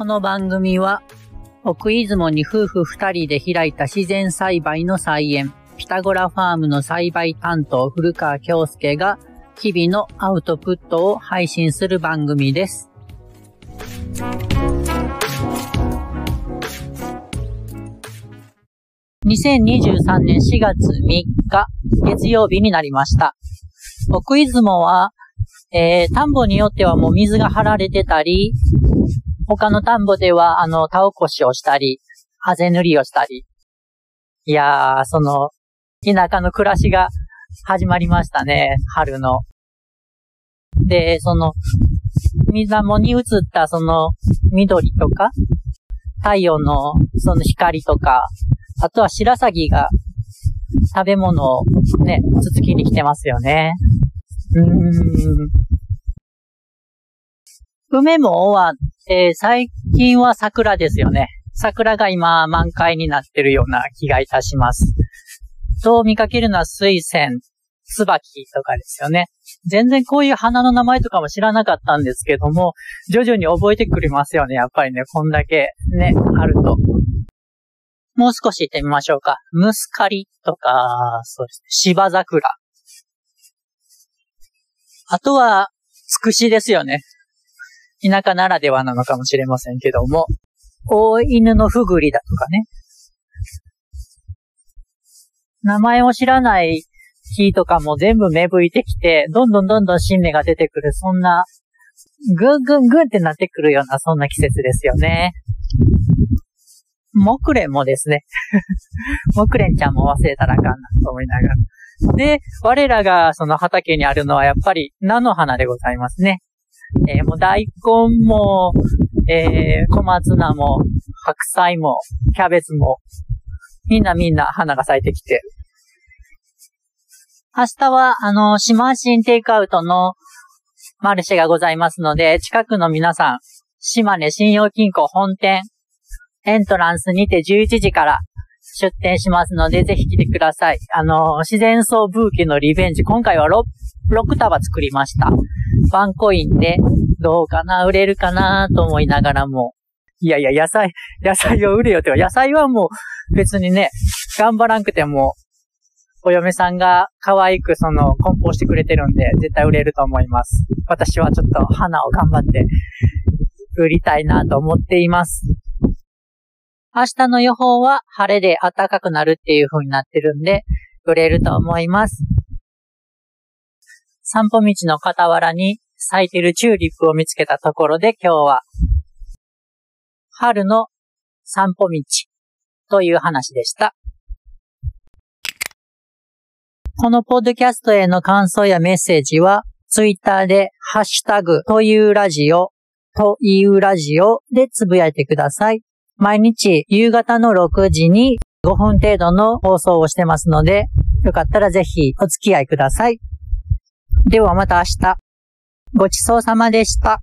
この番組は、奥出雲に夫婦二人で開いた自然栽培の菜園、ピタゴラファームの栽培担当古川京介が、日々のアウトプットを配信する番組です。2023年4月3日、月曜日になりました。奥出雲は、えー、田んぼによってはもう水が張られてたり、他の田んぼでは、あの、田起こしをしたり、あぜ塗りをしたり。いやー、その、田舎の暮らしが始まりましたね、春の。で、その、水面に映ったその緑とか、太陽のその光とか、あとは白鷺が食べ物をね、つつきに来てますよね。うーん。梅も終わって、最近は桜ですよね。桜が今満開になってるような気がいたします。と見かけるのは水仙、椿とかですよね。全然こういう花の名前とかも知らなかったんですけども、徐々に覚えてくれますよね。やっぱりね、こんだけね、あると。もう少し行ってみましょうか。ムスカリとか、そうですね、芝桜。あとは、つくしですよね。田舎ならではなのかもしれませんけども、大犬のふぐりだとかね。名前を知らない木とかも全部芽吹いてきて、どんどんどんどん新芽が出てくる、そんな、ぐんぐんぐんってなってくるような、そんな季節ですよね。木蓮もですね。木蓮ちゃんも忘れたらあかんなと思いながら。で、我らがその畑にあるのはやっぱり菜の花でございますね。えー、もう大根も、えー、小松菜も、白菜も、キャベツも、みんなみんな花が咲いてきて。明日は、あの、島新テイクアウトのマルシェがございますので、近くの皆さん、島根信用金庫本店、エントランスにて11時から出店しますので、ぜひ来てください。あの、自然草ブーケのリベンジ、今回は 6, 6束作りました。ワンコインで、どうかな、売れるかな？と思いながらも、いやいや、野菜、野菜を売れよって、野菜はもう別にね、頑張らんくても、お嫁さんが可愛くその梱包してくれてるんで、絶対売れると思います。私はちょっと花を頑張って売りたいなと思っています。明日の予報は晴れで暖かくなるっていう風になってるんで、売れると思います。散歩道の傍らに咲いてるチューリップを見つけたところで今日は春の散歩道という話でした。このポッドキャストへの感想やメッセージは、ツイッターでハッシュタグというラジオというラジオでつぶやいてください。毎日夕方の6時に5分程度の放送をしてますので、よかったらぜひお付き合いください。ではまた明日。ごちそうさまでした。